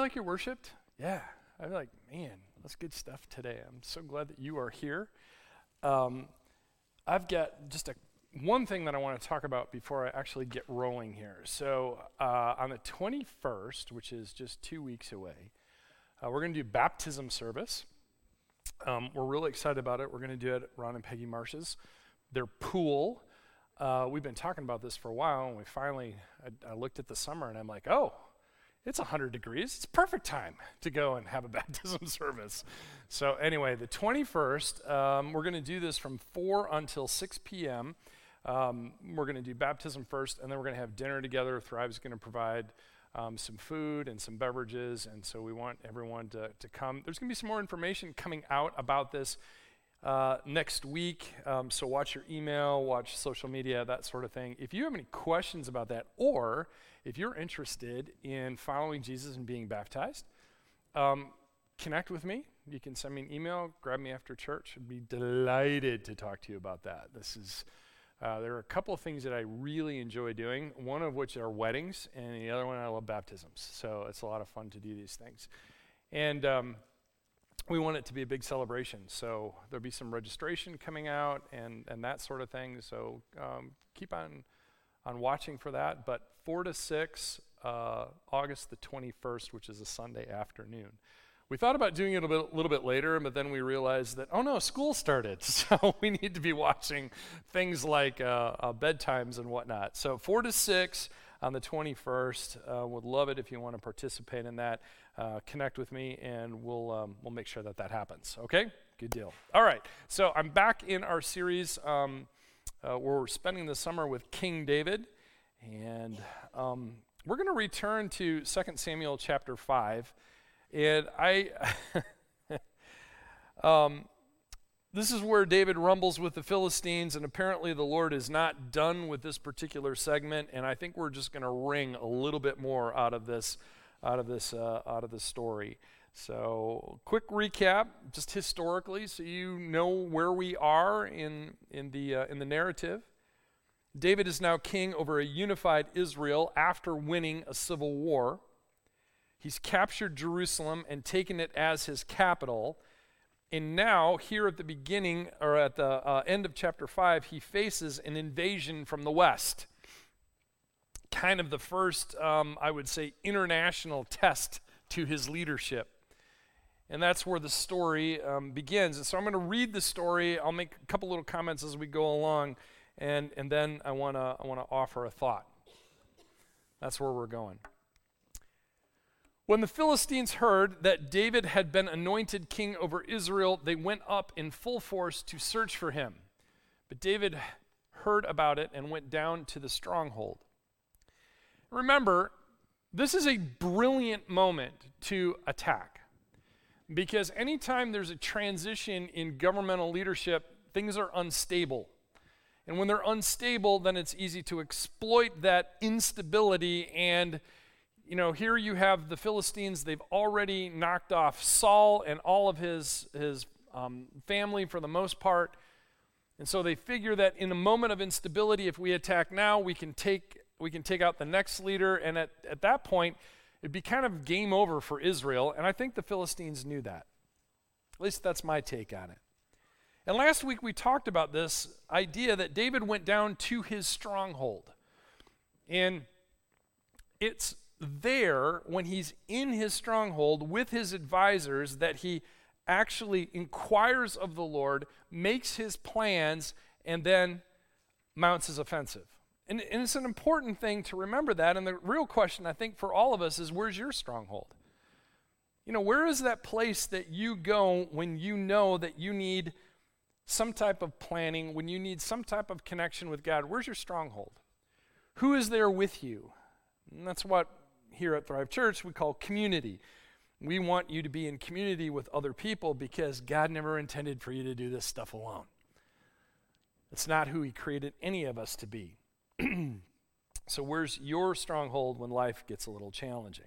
feel like you're worshiped? Yeah. i am like, man, that's good stuff today. I'm so glad that you are here. Um, I've got just a one thing that I want to talk about before I actually get rolling here. So, uh, on the 21st, which is just two weeks away, uh, we're going to do baptism service. Um, we're really excited about it. We're going to do it at Ron and Peggy Marsh's, their pool. Uh, we've been talking about this for a while, and we finally, I, I looked at the summer and I'm like, oh, it's 100 degrees. It's perfect time to go and have a baptism service. So, anyway, the 21st, um, we're going to do this from 4 until 6 p.m. Um, we're going to do baptism first, and then we're going to have dinner together. Thrive's going to provide um, some food and some beverages, and so we want everyone to, to come. There's going to be some more information coming out about this uh, next week, um, so watch your email, watch social media, that sort of thing. If you have any questions about that, or if you're interested in following Jesus and being baptized, um, connect with me. You can send me an email, grab me after church. I'd be delighted to talk to you about that. This is, uh, there are a couple of things that I really enjoy doing, one of which are weddings, and the other one I love baptisms. So it's a lot of fun to do these things. And um, we want it to be a big celebration. So there'll be some registration coming out and, and that sort of thing. So um, keep on on watching for that. But 4 to 6, uh, August the 21st, which is a Sunday afternoon. We thought about doing it a bit, little bit later, but then we realized that, oh no, school started. So we need to be watching things like uh, uh, bedtimes and whatnot. So 4 to 6 on the 21st. Uh, would love it if you want to participate in that. Uh, connect with me, and we'll, um, we'll make sure that that happens. Okay? Good deal. All right. So I'm back in our series. Um, uh, we're spending the summer with King David, and um, we're going to return to 2 Samuel chapter 5. And I, um, this is where David rumbles with the Philistines, and apparently the Lord is not done with this particular segment. And I think we're just going to wring a little bit more out of this, out of this, uh, out of this story. So, quick recap, just historically, so you know where we are in, in, the, uh, in the narrative. David is now king over a unified Israel after winning a civil war. He's captured Jerusalem and taken it as his capital. And now, here at the beginning, or at the uh, end of chapter 5, he faces an invasion from the west. Kind of the first, um, I would say, international test to his leadership. And that's where the story um, begins. And so I'm going to read the story. I'll make a couple little comments as we go along, and, and then I want to I wanna offer a thought. That's where we're going. When the Philistines heard that David had been anointed king over Israel, they went up in full force to search for him. But David heard about it and went down to the stronghold. Remember, this is a brilliant moment to attack. Because anytime there's a transition in governmental leadership, things are unstable. And when they're unstable, then it's easy to exploit that instability. And, you know, here you have the Philistines, they've already knocked off Saul and all of his, his um, family for the most part. And so they figure that in a moment of instability, if we attack now, we can take, we can take out the next leader. And at, at that point, It'd be kind of game over for Israel, and I think the Philistines knew that. At least that's my take on it. And last week we talked about this idea that David went down to his stronghold. And it's there when he's in his stronghold with his advisors that he actually inquires of the Lord, makes his plans, and then mounts his offensive. And, and it's an important thing to remember that. And the real question, I think, for all of us is where's your stronghold? You know, where is that place that you go when you know that you need some type of planning, when you need some type of connection with God? Where's your stronghold? Who is there with you? And that's what here at Thrive Church we call community. We want you to be in community with other people because God never intended for you to do this stuff alone. It's not who He created any of us to be. so, where's your stronghold when life gets a little challenging?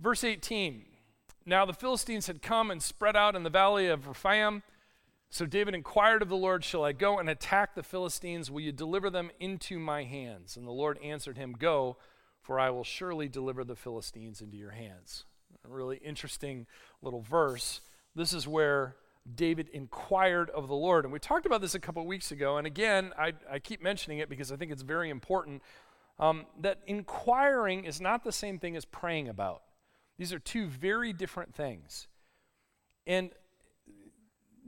Verse 18 Now the Philistines had come and spread out in the valley of Rephaim. So David inquired of the Lord, Shall I go and attack the Philistines? Will you deliver them into my hands? And the Lord answered him, Go, for I will surely deliver the Philistines into your hands. A really interesting little verse. This is where David inquired of the Lord. And we talked about this a couple weeks ago. And again, I, I, keep mentioning it because I think it's very important um, that inquiring is not the same thing as praying about. These are two very different things. And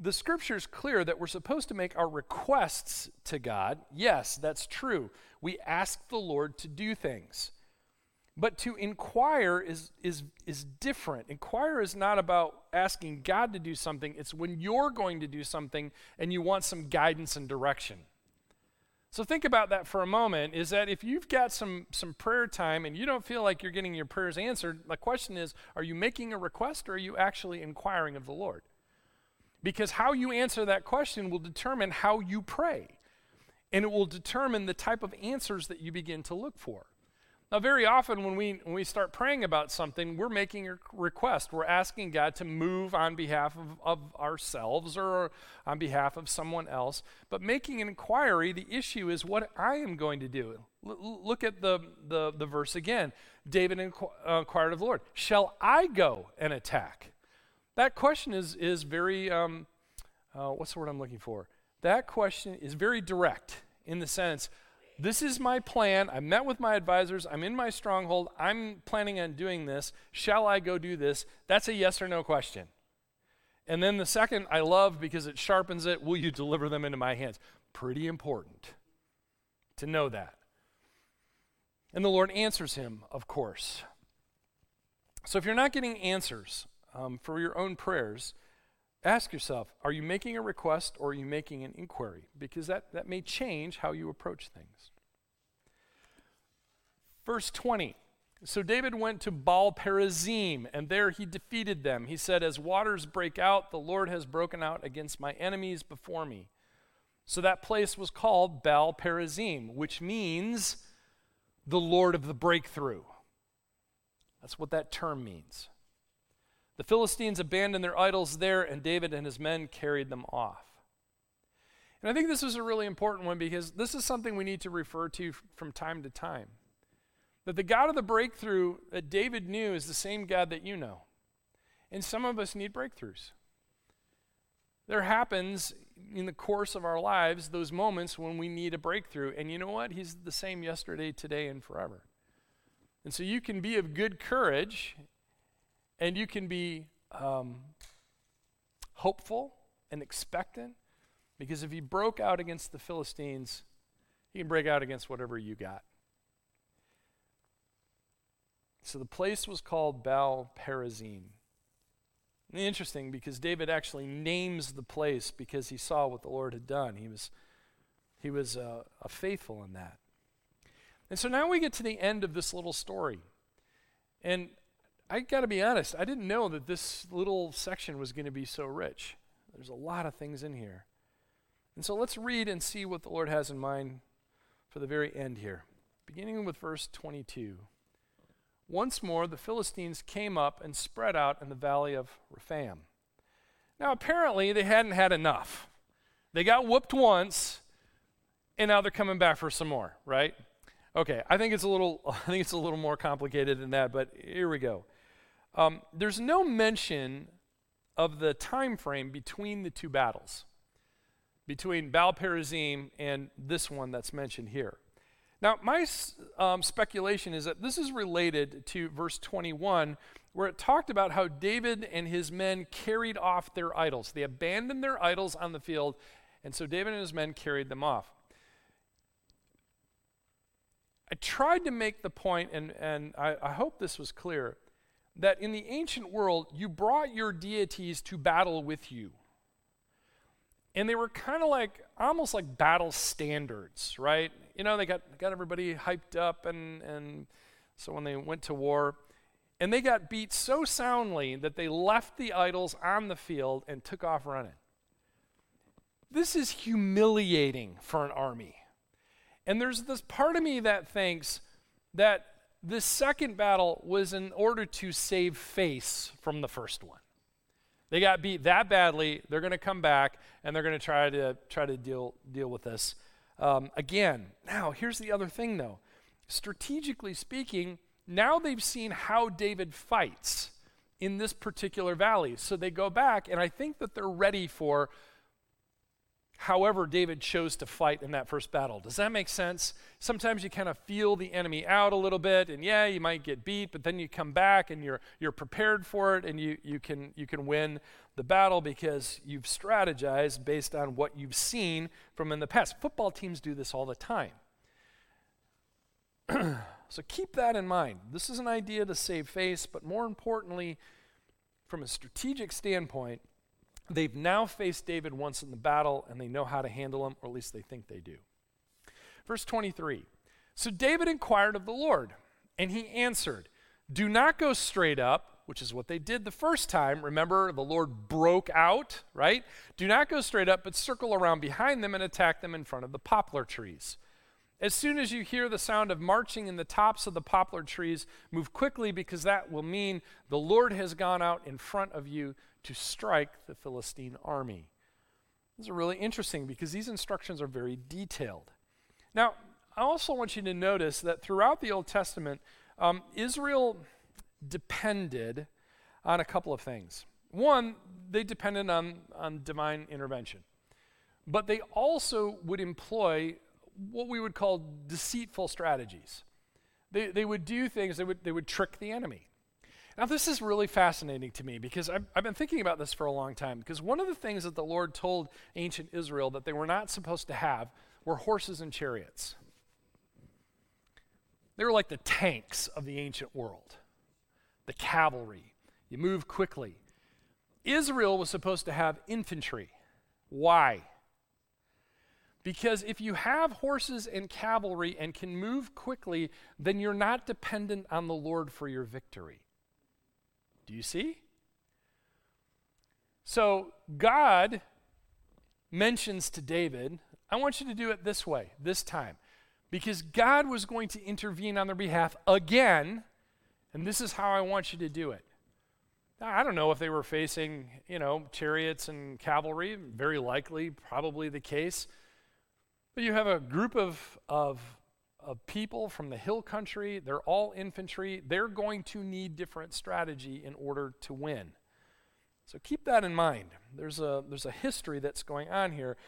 the scripture is clear that we're supposed to make our requests to God. Yes, that's true. We ask the Lord to do things. But to inquire is, is, is different. Inquire is not about asking God to do something, it's when you're going to do something and you want some guidance and direction. So think about that for a moment is that if you've got some, some prayer time and you don't feel like you're getting your prayers answered, the question is are you making a request or are you actually inquiring of the Lord? Because how you answer that question will determine how you pray, and it will determine the type of answers that you begin to look for. Now, very often when we, when we start praying about something, we're making a request. We're asking God to move on behalf of, of ourselves or on behalf of someone else. But making an inquiry, the issue is what I am going to do. L- look at the, the, the verse again. David inqu- uh, inquired of the Lord, Shall I go and attack? That question is, is very, um, uh, what's the word I'm looking for? That question is very direct in the sense, this is my plan. I met with my advisors. I'm in my stronghold. I'm planning on doing this. Shall I go do this? That's a yes or no question. And then the second I love because it sharpens it will you deliver them into my hands? Pretty important to know that. And the Lord answers him, of course. So if you're not getting answers um, for your own prayers, ask yourself are you making a request or are you making an inquiry? Because that, that may change how you approach things. Verse 20. So David went to Baal Perazim, and there he defeated them. He said, As waters break out, the Lord has broken out against my enemies before me. So that place was called Baal Perazim, which means the Lord of the breakthrough. That's what that term means. The Philistines abandoned their idols there, and David and his men carried them off. And I think this is a really important one because this is something we need to refer to from time to time. That the God of the breakthrough that David knew is the same God that you know. And some of us need breakthroughs. There happens in the course of our lives those moments when we need a breakthrough. And you know what? He's the same yesterday, today, and forever. And so you can be of good courage and you can be um, hopeful and expectant because if he broke out against the Philistines, he can break out against whatever you got. So the place was called Baal Perazim. Interesting because David actually names the place because he saw what the Lord had done. He was, he was uh, faithful in that. And so now we get to the end of this little story. And I got to be honest, I didn't know that this little section was going to be so rich. There's a lot of things in here. And so let's read and see what the Lord has in mind for the very end here. Beginning with verse 22. Once more, the Philistines came up and spread out in the valley of Rephaim. Now, apparently, they hadn't had enough. They got whooped once, and now they're coming back for some more, right? Okay, I think it's a little, I think it's a little more complicated than that, but here we go. Um, there's no mention of the time frame between the two battles, between Baal Perazim and this one that's mentioned here. Now, my um, speculation is that this is related to verse 21, where it talked about how David and his men carried off their idols. They abandoned their idols on the field, and so David and his men carried them off. I tried to make the point, and, and I, I hope this was clear, that in the ancient world, you brought your deities to battle with you. And they were kind of like, almost like battle standards, right? You know, they got, got everybody hyped up, and, and so when they went to war, and they got beat so soundly that they left the idols on the field and took off running. This is humiliating for an army. And there's this part of me that thinks that this second battle was in order to save face from the first one. They got beat that badly. They're going to come back and they're going to try to try to deal deal with this um, again. Now, here's the other thing, though. strategically speaking, now they've seen how David fights in this particular valley. So they go back, and I think that they're ready for however David chose to fight in that first battle. Does that make sense? Sometimes you kind of feel the enemy out a little bit, and yeah, you might get beat, but then you come back and you're you're prepared for it, and you you can you can win the battle because you've strategized based on what you've seen from in the past. Football teams do this all the time. so keep that in mind. This is an idea to save face, but more importantly, from a strategic standpoint, they've now faced David once in the battle and they know how to handle him, or at least they think they do. Verse 23 So David inquired of the Lord, and he answered, Do not go straight up, which is what they did the first time. Remember, the Lord broke out, right? Do not go straight up, but circle around behind them and attack them in front of the poplar trees. As soon as you hear the sound of marching in the tops of the poplar trees, move quickly because that will mean the Lord has gone out in front of you to strike the Philistine army. This is really interesting because these instructions are very detailed. Now, I also want you to notice that throughout the Old Testament, um, Israel depended on a couple of things. One, they depended on, on divine intervention, but they also would employ what we would call deceitful strategies. They, they would do things, they would, they would trick the enemy. Now, this is really fascinating to me because I've, I've been thinking about this for a long time. Because one of the things that the Lord told ancient Israel that they were not supposed to have were horses and chariots. They were like the tanks of the ancient world, the cavalry. You move quickly. Israel was supposed to have infantry. Why? Because if you have horses and cavalry and can move quickly, then you're not dependent on the Lord for your victory. Do you see? So God mentions to David, I want you to do it this way, this time. Because God was going to intervene on their behalf again, and this is how I want you to do it. Now, I don't know if they were facing, you know, chariots and cavalry, very likely, probably the case. But you have a group of, of, of people from the hill country, they're all infantry. They're going to need different strategy in order to win. So keep that in mind. There's a, there's a history that's going on here.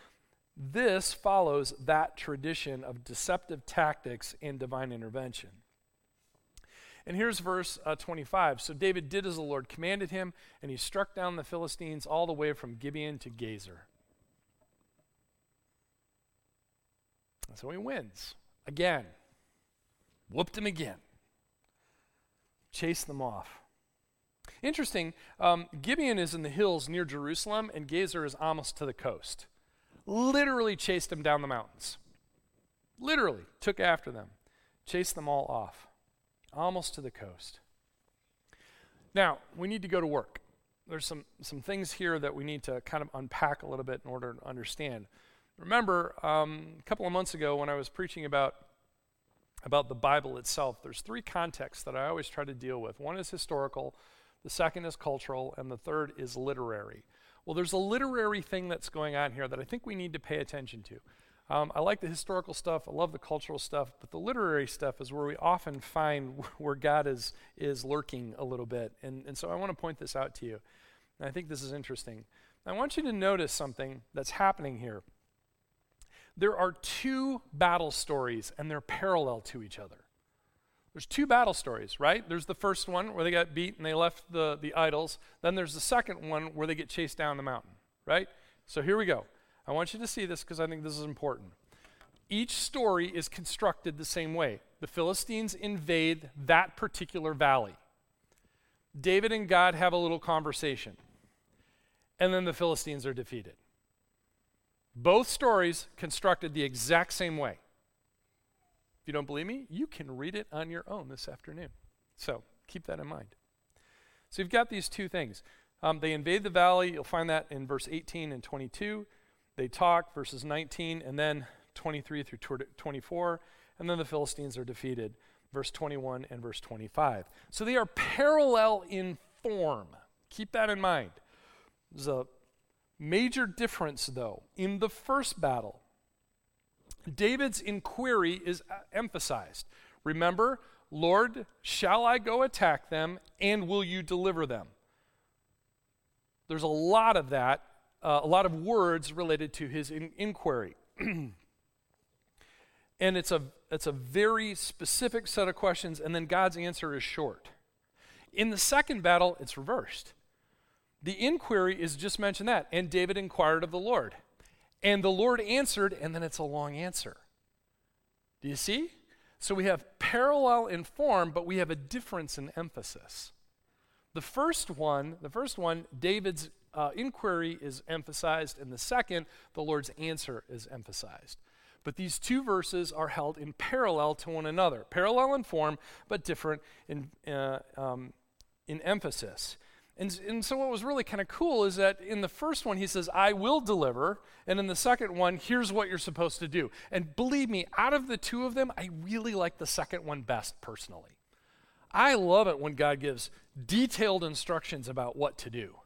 This follows that tradition of deceptive tactics and divine intervention. And here's verse uh, 25. So David did as the Lord commanded him, and he struck down the Philistines all the way from Gibeon to Gezer. So he wins again. Whooped him again. Chased them off. Interesting, um, Gibeon is in the hills near Jerusalem, and Gezer is almost to the coast. Literally chased them down the mountains. Literally took after them, chased them all off, almost to the coast. Now, we need to go to work. There's some, some things here that we need to kind of unpack a little bit in order to understand. Remember, um, a couple of months ago when I was preaching about, about the Bible itself, there's three contexts that I always try to deal with. One is historical, the second is cultural, and the third is literary. Well, there's a literary thing that's going on here that I think we need to pay attention to. Um, I like the historical stuff, I love the cultural stuff, but the literary stuff is where we often find where God is, is lurking a little bit. And, and so I want to point this out to you. And I think this is interesting. I want you to notice something that's happening here there are two battle stories and they're parallel to each other. There's two battle stories, right? There's the first one where they got beat and they left the, the idols. Then there's the second one where they get chased down the mountain, right? So here we go. I want you to see this because I think this is important. Each story is constructed the same way. The Philistines invade that particular valley. David and God have a little conversation. And then the Philistines are defeated. Both stories constructed the exact same way. If you don't believe me, you can read it on your own this afternoon. So keep that in mind. So you've got these two things. Um, they invade the valley. You'll find that in verse 18 and 22. They talk, verses 19 and then 23 through 24. And then the Philistines are defeated, verse 21 and verse 25. So they are parallel in form. Keep that in mind. There's a Major difference, though, in the first battle, David's inquiry is emphasized. Remember, Lord, shall I go attack them, and will you deliver them? There's a lot of that, uh, a lot of words related to his in- inquiry. and it's a, it's a very specific set of questions, and then God's answer is short. In the second battle, it's reversed. The inquiry is just mentioned that, and David inquired of the Lord. And the Lord answered, and then it's a long answer. Do you see? So we have parallel in form, but we have a difference in emphasis. The first one, the first one, David's uh, inquiry is emphasized, and the second, the Lord's answer is emphasized. But these two verses are held in parallel to one another, parallel in form, but different in, uh, um, in emphasis. And, and so, what was really kind of cool is that in the first one, he says, I will deliver. And in the second one, here's what you're supposed to do. And believe me, out of the two of them, I really like the second one best personally. I love it when God gives detailed instructions about what to do.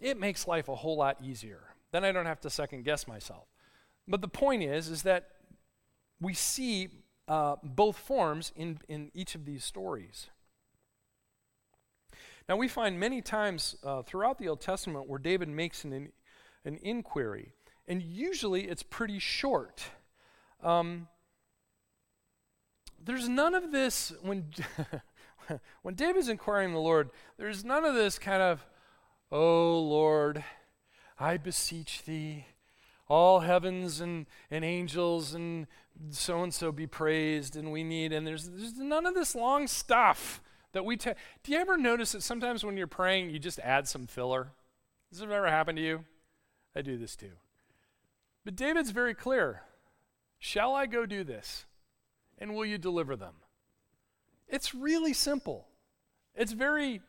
It makes life a whole lot easier. Then I don't have to second guess myself. But the point is, is that we see uh, both forms in, in each of these stories. Now, we find many times uh, throughout the Old Testament where David makes an, an inquiry, and usually it's pretty short. Um, there's none of this when, when David's inquiring the Lord, there's none of this kind of, oh Lord, I beseech thee, all heavens and, and angels and so and so be praised, and we need, and there's, there's none of this long stuff that we do you ever notice that sometimes when you're praying you just add some filler? Has it ever happened to you? I do this too. But david's very clear. Shall i go do this? And will you deliver them? It's really simple. It's very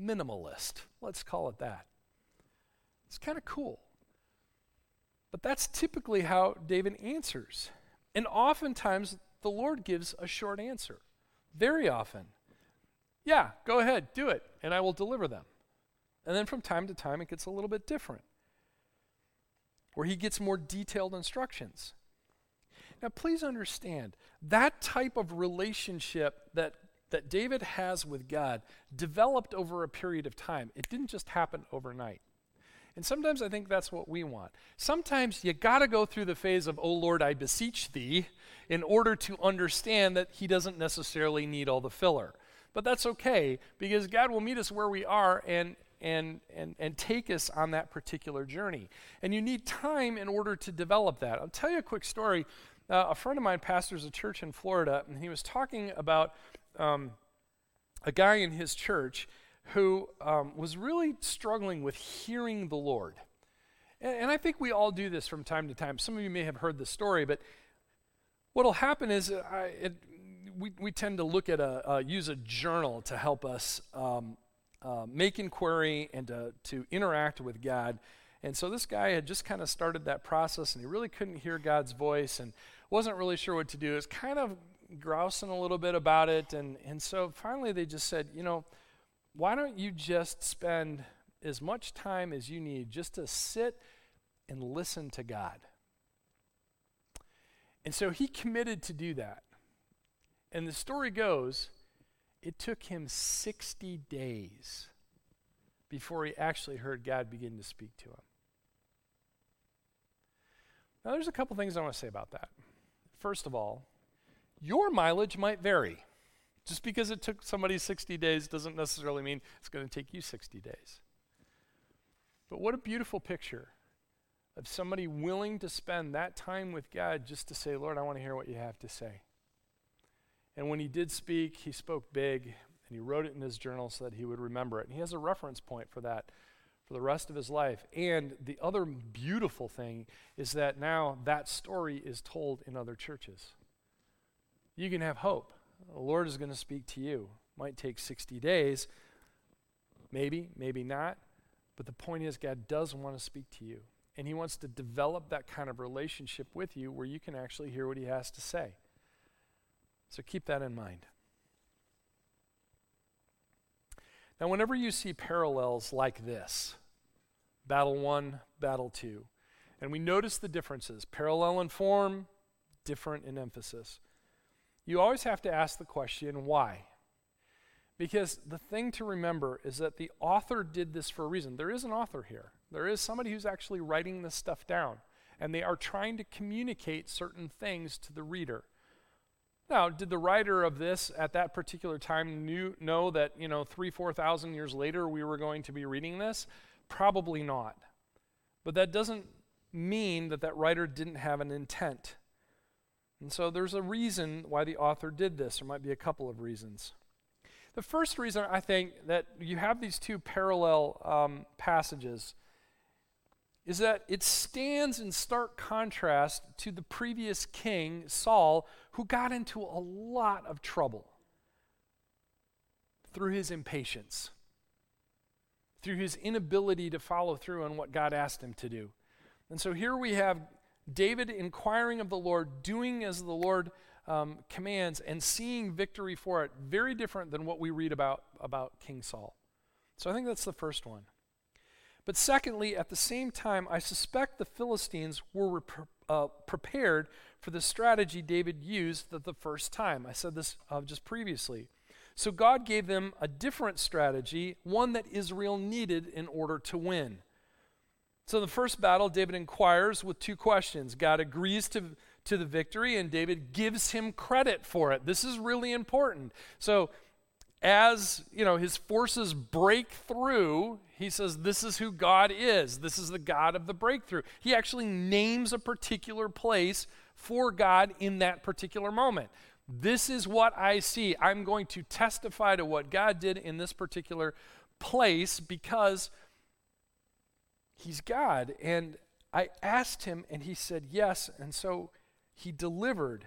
minimalist. Let's call it that. It's kind of cool. But that's typically how david answers. And oftentimes the lord gives a short answer very often. Yeah, go ahead, do it, and I will deliver them. And then from time to time, it gets a little bit different, where he gets more detailed instructions. Now, please understand that type of relationship that, that David has with God developed over a period of time. It didn't just happen overnight. And sometimes I think that's what we want. Sometimes you got to go through the phase of, Oh Lord, I beseech thee, in order to understand that He doesn't necessarily need all the filler. But that's okay because God will meet us where we are and, and, and, and take us on that particular journey. And you need time in order to develop that. I'll tell you a quick story. Uh, a friend of mine pastors a church in Florida, and he was talking about um, a guy in his church who um, was really struggling with hearing the Lord. And, and, I think we all do this from time to time. Some of you may have heard the story, but what will happen is uh, I, it, we, we tend to look at a, uh, use a journal to help us um, uh, make inquiry and to, to interact with God. And so this guy had just kind of started that process and he really couldn't hear God's voice and wasn't really sure what to do. He was kind of grousing a little bit about it. And, and so finally they just said, you know, why don't you just spend as much time as you need just to sit and listen to God? And so he committed to do that. And the story goes, it took him 60 days before he actually heard God begin to speak to him. Now, there's a couple things I want to say about that. First of all, your mileage might vary. Just because it took somebody 60 days doesn't necessarily mean it's going to take you 60 days. But what a beautiful picture of somebody willing to spend that time with God just to say, Lord, I want to hear what you have to say. And when he did speak, he spoke big, and he wrote it in his journal so that he would remember it. And he has a reference point for that for the rest of his life. And the other beautiful thing is that now that story is told in other churches. You can have hope. The Lord is going to speak to you. Might take 60 days, maybe, maybe not. But the point is, God does want to speak to you. And He wants to develop that kind of relationship with you where you can actually hear what He has to say. So keep that in mind. Now, whenever you see parallels like this, battle one, battle two, and we notice the differences parallel in form, different in emphasis you always have to ask the question why? Because the thing to remember is that the author did this for a reason. There is an author here, there is somebody who's actually writing this stuff down, and they are trying to communicate certain things to the reader. Now, did the writer of this at that particular time knew, know that, you know, three, 4,000 years later we were going to be reading this? Probably not. But that doesn't mean that that writer didn't have an intent. And so there's a reason why the author did this. There might be a couple of reasons. The first reason I think that you have these two parallel um, passages is that it stands in stark contrast to the previous king, Saul, who got into a lot of trouble through his impatience, through his inability to follow through on what God asked him to do. And so here we have David inquiring of the Lord, doing as the Lord um, commands, and seeing victory for it. Very different than what we read about, about King Saul. So I think that's the first one. But secondly, at the same time, I suspect the Philistines were uh, prepared for the strategy David used the, the first time. I said this uh, just previously. So God gave them a different strategy, one that Israel needed in order to win. So the first battle, David inquires with two questions. God agrees to, to the victory, and David gives him credit for it. This is really important. So as you know his forces break through he says this is who god is this is the god of the breakthrough he actually names a particular place for god in that particular moment this is what i see i'm going to testify to what god did in this particular place because he's god and i asked him and he said yes and so he delivered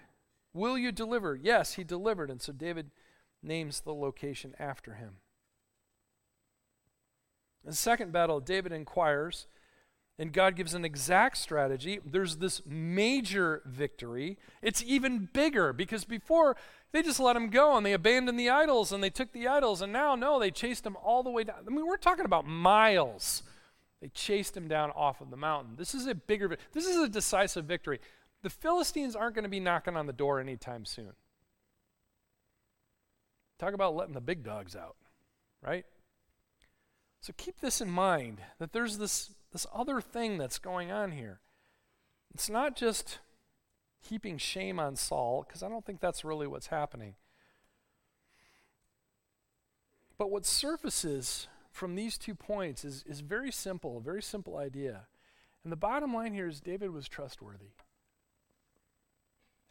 will you deliver yes he delivered and so david names the location after him. In the second battle, David inquires, and God gives an exact strategy. There's this major victory. It's even bigger because before they just let him go and they abandoned the idols and they took the idols, and now, no, they chased him all the way down. I mean, we're talking about miles. They chased him down off of the mountain. This is a bigger, this is a decisive victory. The Philistines aren't going to be knocking on the door anytime soon. Talk about letting the big dogs out, right? So keep this in mind that there's this, this other thing that's going on here. It's not just heaping shame on Saul, because I don't think that's really what's happening. But what surfaces from these two points is, is very simple, a very simple idea. And the bottom line here is David was trustworthy.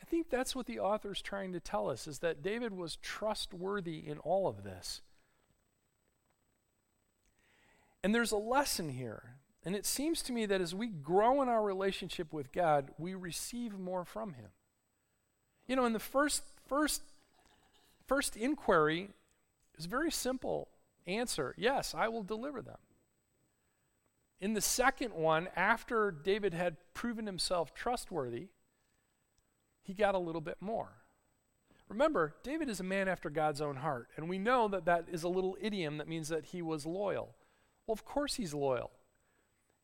I think that's what the author is trying to tell us is that David was trustworthy in all of this. And there's a lesson here. And it seems to me that as we grow in our relationship with God, we receive more from him. You know, in the first first first inquiry is very simple answer. Yes, I will deliver them. In the second one, after David had proven himself trustworthy, he got a little bit more. Remember, David is a man after God's own heart, and we know that that is a little idiom that means that he was loyal. Well, of course he's loyal.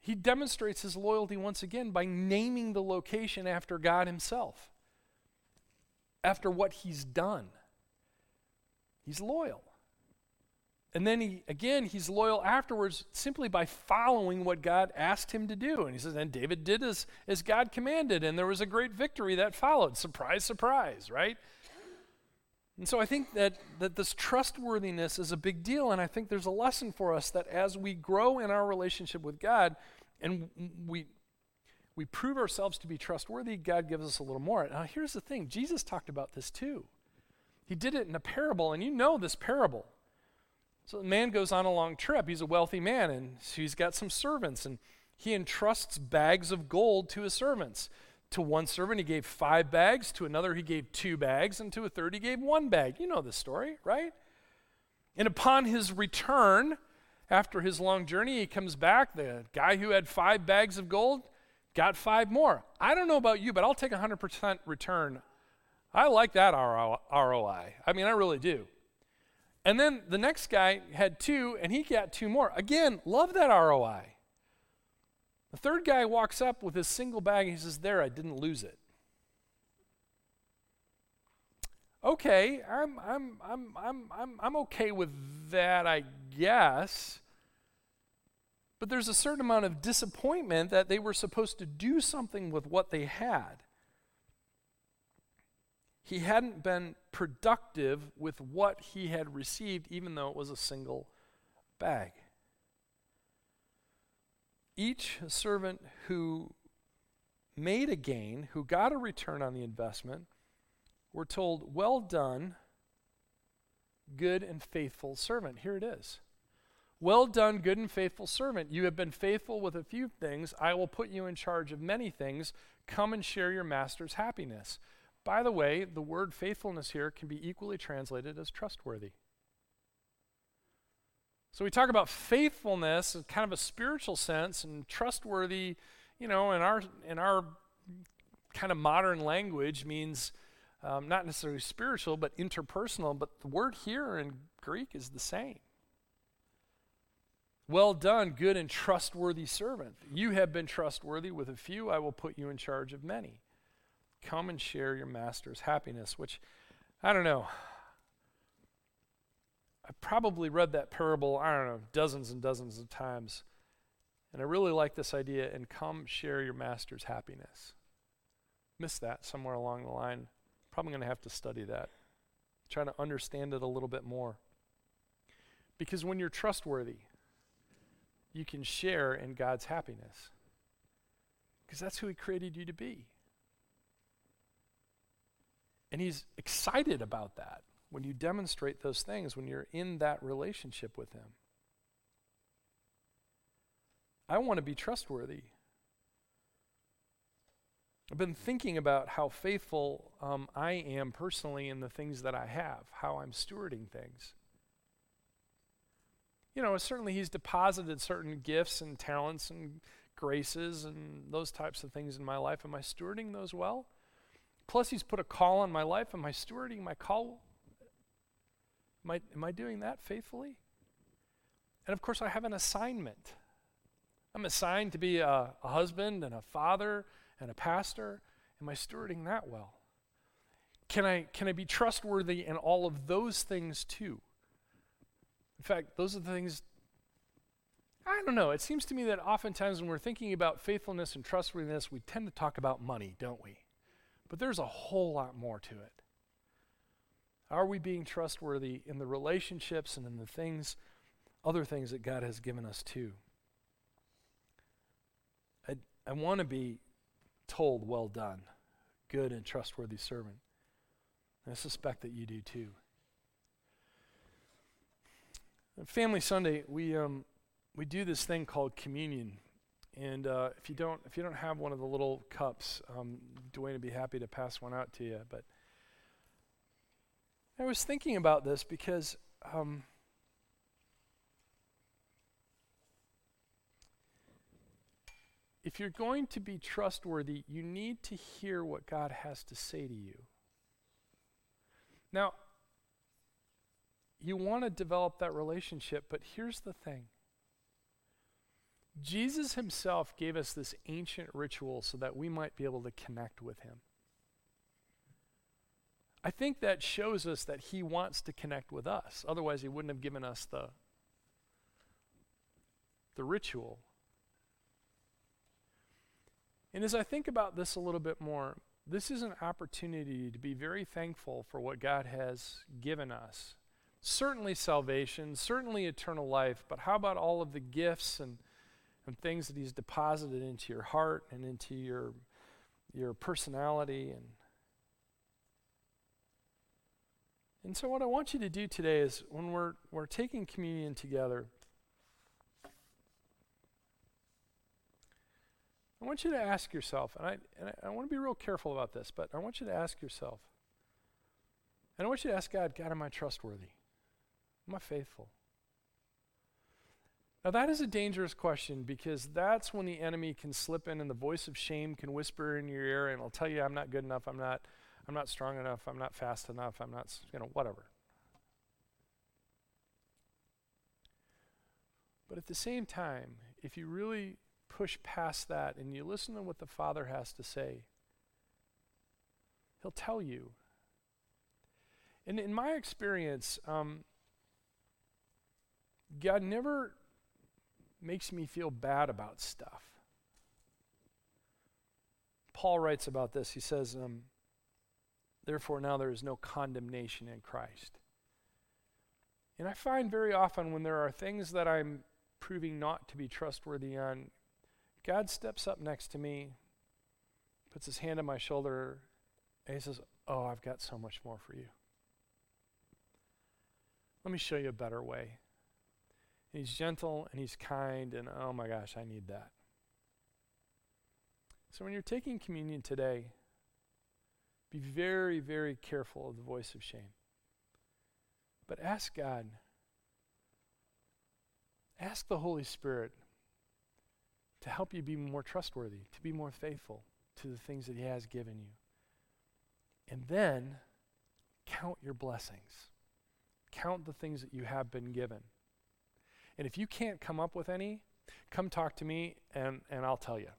He demonstrates his loyalty once again by naming the location after God himself, after what he's done. He's loyal. And then he again he's loyal afterwards simply by following what God asked him to do. And he says, and David did as, as God commanded, and there was a great victory that followed. Surprise, surprise, right? And so I think that, that this trustworthiness is a big deal, and I think there's a lesson for us that as we grow in our relationship with God and we we prove ourselves to be trustworthy, God gives us a little more. Now here's the thing, Jesus talked about this too. He did it in a parable, and you know this parable. So the man goes on a long trip. He's a wealthy man, and he's got some servants, and he entrusts bags of gold to his servants. To one servant, he gave five bags. To another, he gave two bags. And to a third, he gave one bag. You know the story, right? And upon his return, after his long journey, he comes back. The guy who had five bags of gold got five more. I don't know about you, but I'll take a 100% return. I like that ROI. I mean, I really do. And then the next guy had two, and he got two more. Again, love that ROI. The third guy walks up with his single bag and he says, There, I didn't lose it. Okay, I'm, I'm, I'm, I'm, I'm, I'm okay with that, I guess. But there's a certain amount of disappointment that they were supposed to do something with what they had. He hadn't been productive with what he had received, even though it was a single bag. Each servant who made a gain, who got a return on the investment, were told, Well done, good and faithful servant. Here it is. Well done, good and faithful servant. You have been faithful with a few things. I will put you in charge of many things. Come and share your master's happiness. By the way, the word faithfulness here can be equally translated as trustworthy. So we talk about faithfulness in kind of a spiritual sense and trustworthy, you know, in our in our kind of modern language means um, not necessarily spiritual, but interpersonal. But the word here in Greek is the same. Well done, good and trustworthy servant. You have been trustworthy with a few, I will put you in charge of many. Come and share your master's happiness, which I don't know. I probably read that parable, I don't know, dozens and dozens of times. And I really like this idea and come share your master's happiness. Missed that somewhere along the line. Probably going to have to study that. Try to understand it a little bit more. Because when you're trustworthy, you can share in God's happiness. Because that's who He created you to be. And He's excited about that when you demonstrate those things, when you're in that relationship with Him. I want to be trustworthy. I've been thinking about how faithful um, I am personally in the things that I have, how I'm stewarding things. You know, certainly He's deposited certain gifts and talents and graces and those types of things in my life. Am I stewarding those well? Plus, He's put a call on my life. Am I stewarding my call Am I, am I doing that faithfully? And of course, I have an assignment. I'm assigned to be a, a husband and a father and a pastor. Am I stewarding that well? Can I, can I be trustworthy in all of those things too? In fact, those are the things, I don't know. It seems to me that oftentimes when we're thinking about faithfulness and trustworthiness, we tend to talk about money, don't we? But there's a whole lot more to it. Are we being trustworthy in the relationships and in the things, other things that God has given us too? I, I want to be told, well done, good and trustworthy servant. And I suspect that you do too. Family Sunday, we, um, we do this thing called communion. And uh, if you don't if you don't have one of the little cups, um, Dwayne would be happy to pass one out to you. But I was thinking about this because um, if you're going to be trustworthy, you need to hear what God has to say to you. Now, you want to develop that relationship, but here's the thing Jesus himself gave us this ancient ritual so that we might be able to connect with him. I think that shows us that he wants to connect with us. Otherwise, he wouldn't have given us the, the ritual. And as I think about this a little bit more, this is an opportunity to be very thankful for what God has given us. Certainly salvation, certainly eternal life, but how about all of the gifts and, things that He's deposited into your heart and into your, your personality and And so, what I want you to do today is when we're, we're taking communion together, I want you to ask yourself, and I, and I, I want to be real careful about this, but I want you to ask yourself, and I want you to ask God, God, am I trustworthy? Am I faithful? Now, that is a dangerous question because that's when the enemy can slip in and the voice of shame can whisper in your ear and it'll tell you, I'm not good enough, I'm not, I'm not strong enough, I'm not fast enough, I'm not, you know, whatever. But at the same time, if you really push past that and you listen to what the Father has to say, He'll tell you. And in my experience, um, God never makes me feel bad about stuff. Paul writes about this. He says, um, Therefore, now there is no condemnation in Christ. And I find very often when there are things that I'm proving not to be trustworthy on, God steps up next to me, puts his hand on my shoulder, and he says, Oh, I've got so much more for you. Let me show you a better way. He's gentle and he's kind, and oh my gosh, I need that. So when you're taking communion today, be very, very careful of the voice of shame. But ask God, ask the Holy Spirit to help you be more trustworthy, to be more faithful to the things that He has given you. And then count your blessings. Count the things that you have been given. And if you can't come up with any, come talk to me and, and I'll tell you.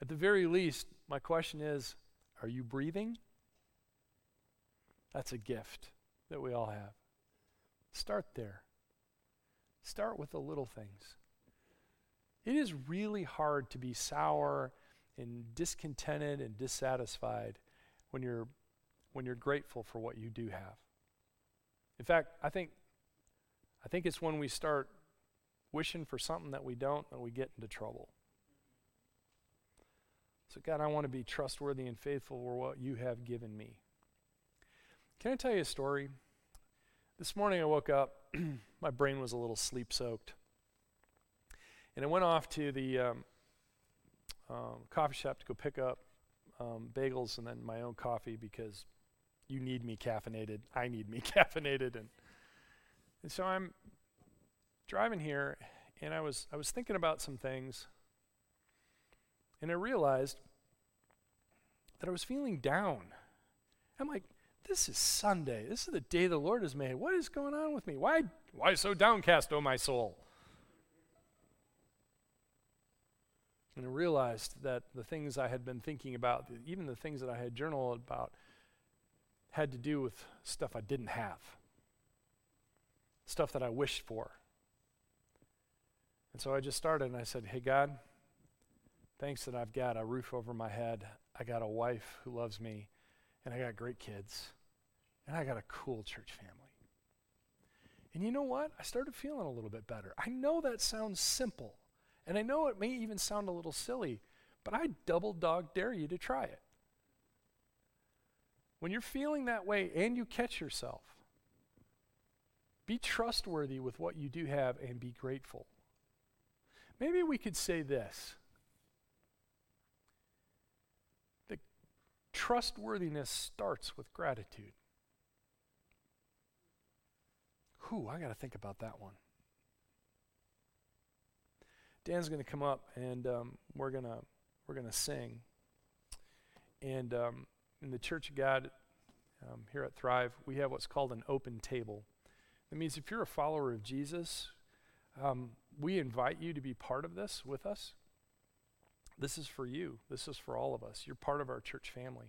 At the very least, my question is are you breathing? That's a gift that we all have. Start there. Start with the little things. It is really hard to be sour and discontented and dissatisfied when you're when you're grateful for what you do have. In fact, I think I think it's when we start wishing for something that we don't that we get into trouble. So God, I want to be trustworthy and faithful for what you have given me. Can I tell you a story? This morning I woke up, my brain was a little sleep soaked. And I went off to the um, um, coffee shop to go pick up um, bagels and then my own coffee because you need me caffeinated. I need me caffeinated. And, and so I'm driving here and I was, I was thinking about some things and I realized that I was feeling down. I'm like, this is Sunday. This is the day the Lord has made. What is going on with me? Why, why so downcast, O my soul? And I realized that the things I had been thinking about, even the things that I had journaled about, had to do with stuff I didn't have, stuff that I wished for. And so I just started and I said, Hey, God, thanks that I've got a roof over my head. I got a wife who loves me, and I got great kids, and I got a cool church family. And you know what? I started feeling a little bit better. I know that sounds simple, and I know it may even sound a little silly, but I double dog dare you to try it. When you're feeling that way and you catch yourself, be trustworthy with what you do have and be grateful. Maybe we could say this that trustworthiness starts with gratitude. Whew, I got to think about that one. Dan's going to come up and um, we're going to we're going to sing. And um, in the Church of God um, here at Thrive, we have what's called an open table. That means if you're a follower of Jesus, um, we invite you to be part of this with us. This is for you. This is for all of us. You're part of our church family.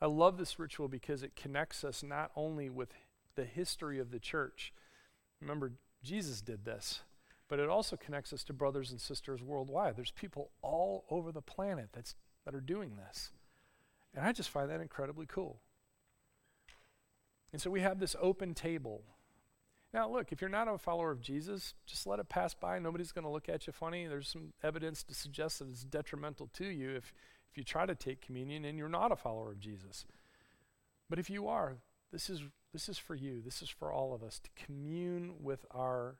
I love this ritual because it connects us not only with the history of the church. Remember, Jesus did this but it also connects us to brothers and sisters worldwide. There's people all over the planet that's, that are doing this. And I just find that incredibly cool. And so we have this open table. Now, look, if you're not a follower of Jesus, just let it pass by. Nobody's going to look at you funny. There's some evidence to suggest that it's detrimental to you if, if you try to take communion and you're not a follower of Jesus. But if you are, this is, this is for you. This is for all of us to commune with our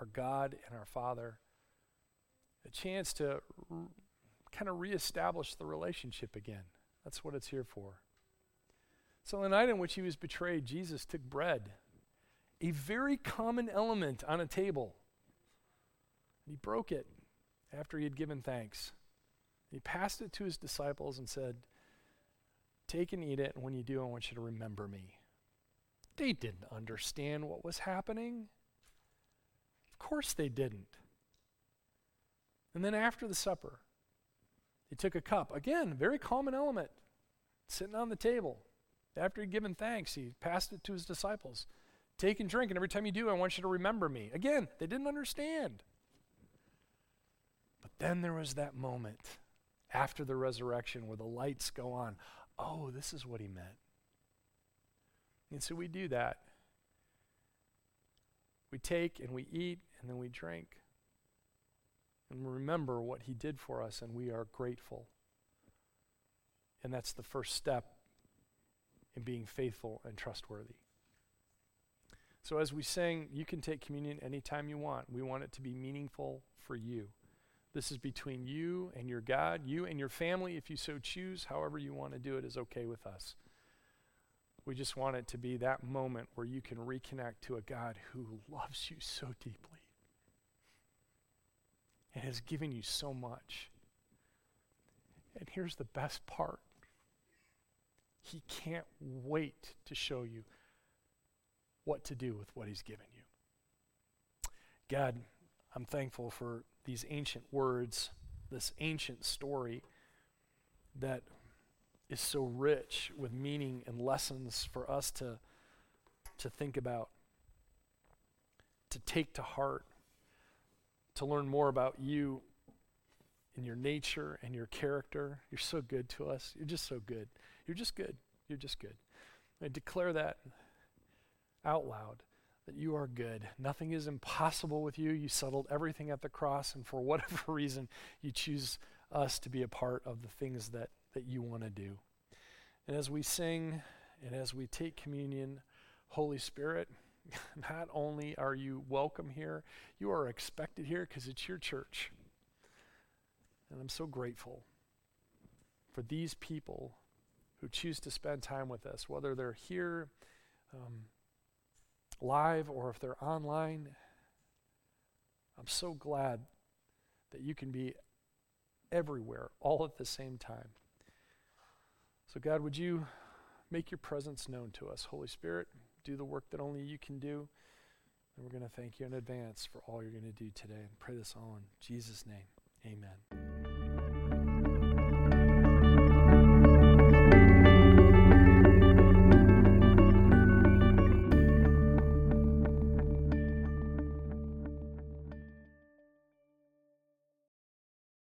our God and our Father, a chance to r- kind of reestablish the relationship again. That's what it's here for. So, the night in which he was betrayed, Jesus took bread, a very common element on a table. He broke it after he had given thanks. He passed it to his disciples and said, Take and eat it, and when you do, I want you to remember me. They didn't understand what was happening Of course they didn't. And then after the supper, he took a cup. Again, very common element. sitting on the table. After he'd given thanks, he passed it to his disciples. Take and drink, and every time you do, I want you to remember me. Again, they didn't understand. But then there was that moment after the resurrection where the lights go on. Oh, this is what he meant. And so we do that. We take and we eat and then we drink. And remember what he did for us, and we are grateful. And that's the first step in being faithful and trustworthy. So, as we sing, you can take communion anytime you want. We want it to be meaningful for you. This is between you and your God, you and your family, if you so choose. However, you want to do it is okay with us. We just want it to be that moment where you can reconnect to a God who loves you so deeply and has given you so much. And here's the best part He can't wait to show you what to do with what He's given you. God, I'm thankful for these ancient words, this ancient story that is so rich with meaning and lessons for us to, to think about, to take to heart, to learn more about you and your nature and your character. You're so good to us. You're just so good. You're just good. You're just good. I declare that out loud that you are good. Nothing is impossible with you. You settled everything at the cross, and for whatever reason, you choose us to be a part of the things that, that you want to do. And as we sing and as we take communion, Holy Spirit, not only are you welcome here, you are expected here because it's your church. And I'm so grateful for these people who choose to spend time with us, whether they're here um, live or if they're online. I'm so glad that you can be everywhere all at the same time. So, God, would you make your presence known to us? Holy Spirit, do the work that only you can do. And we're going to thank you in advance for all you're going to do today and pray this all in Jesus' name. Amen.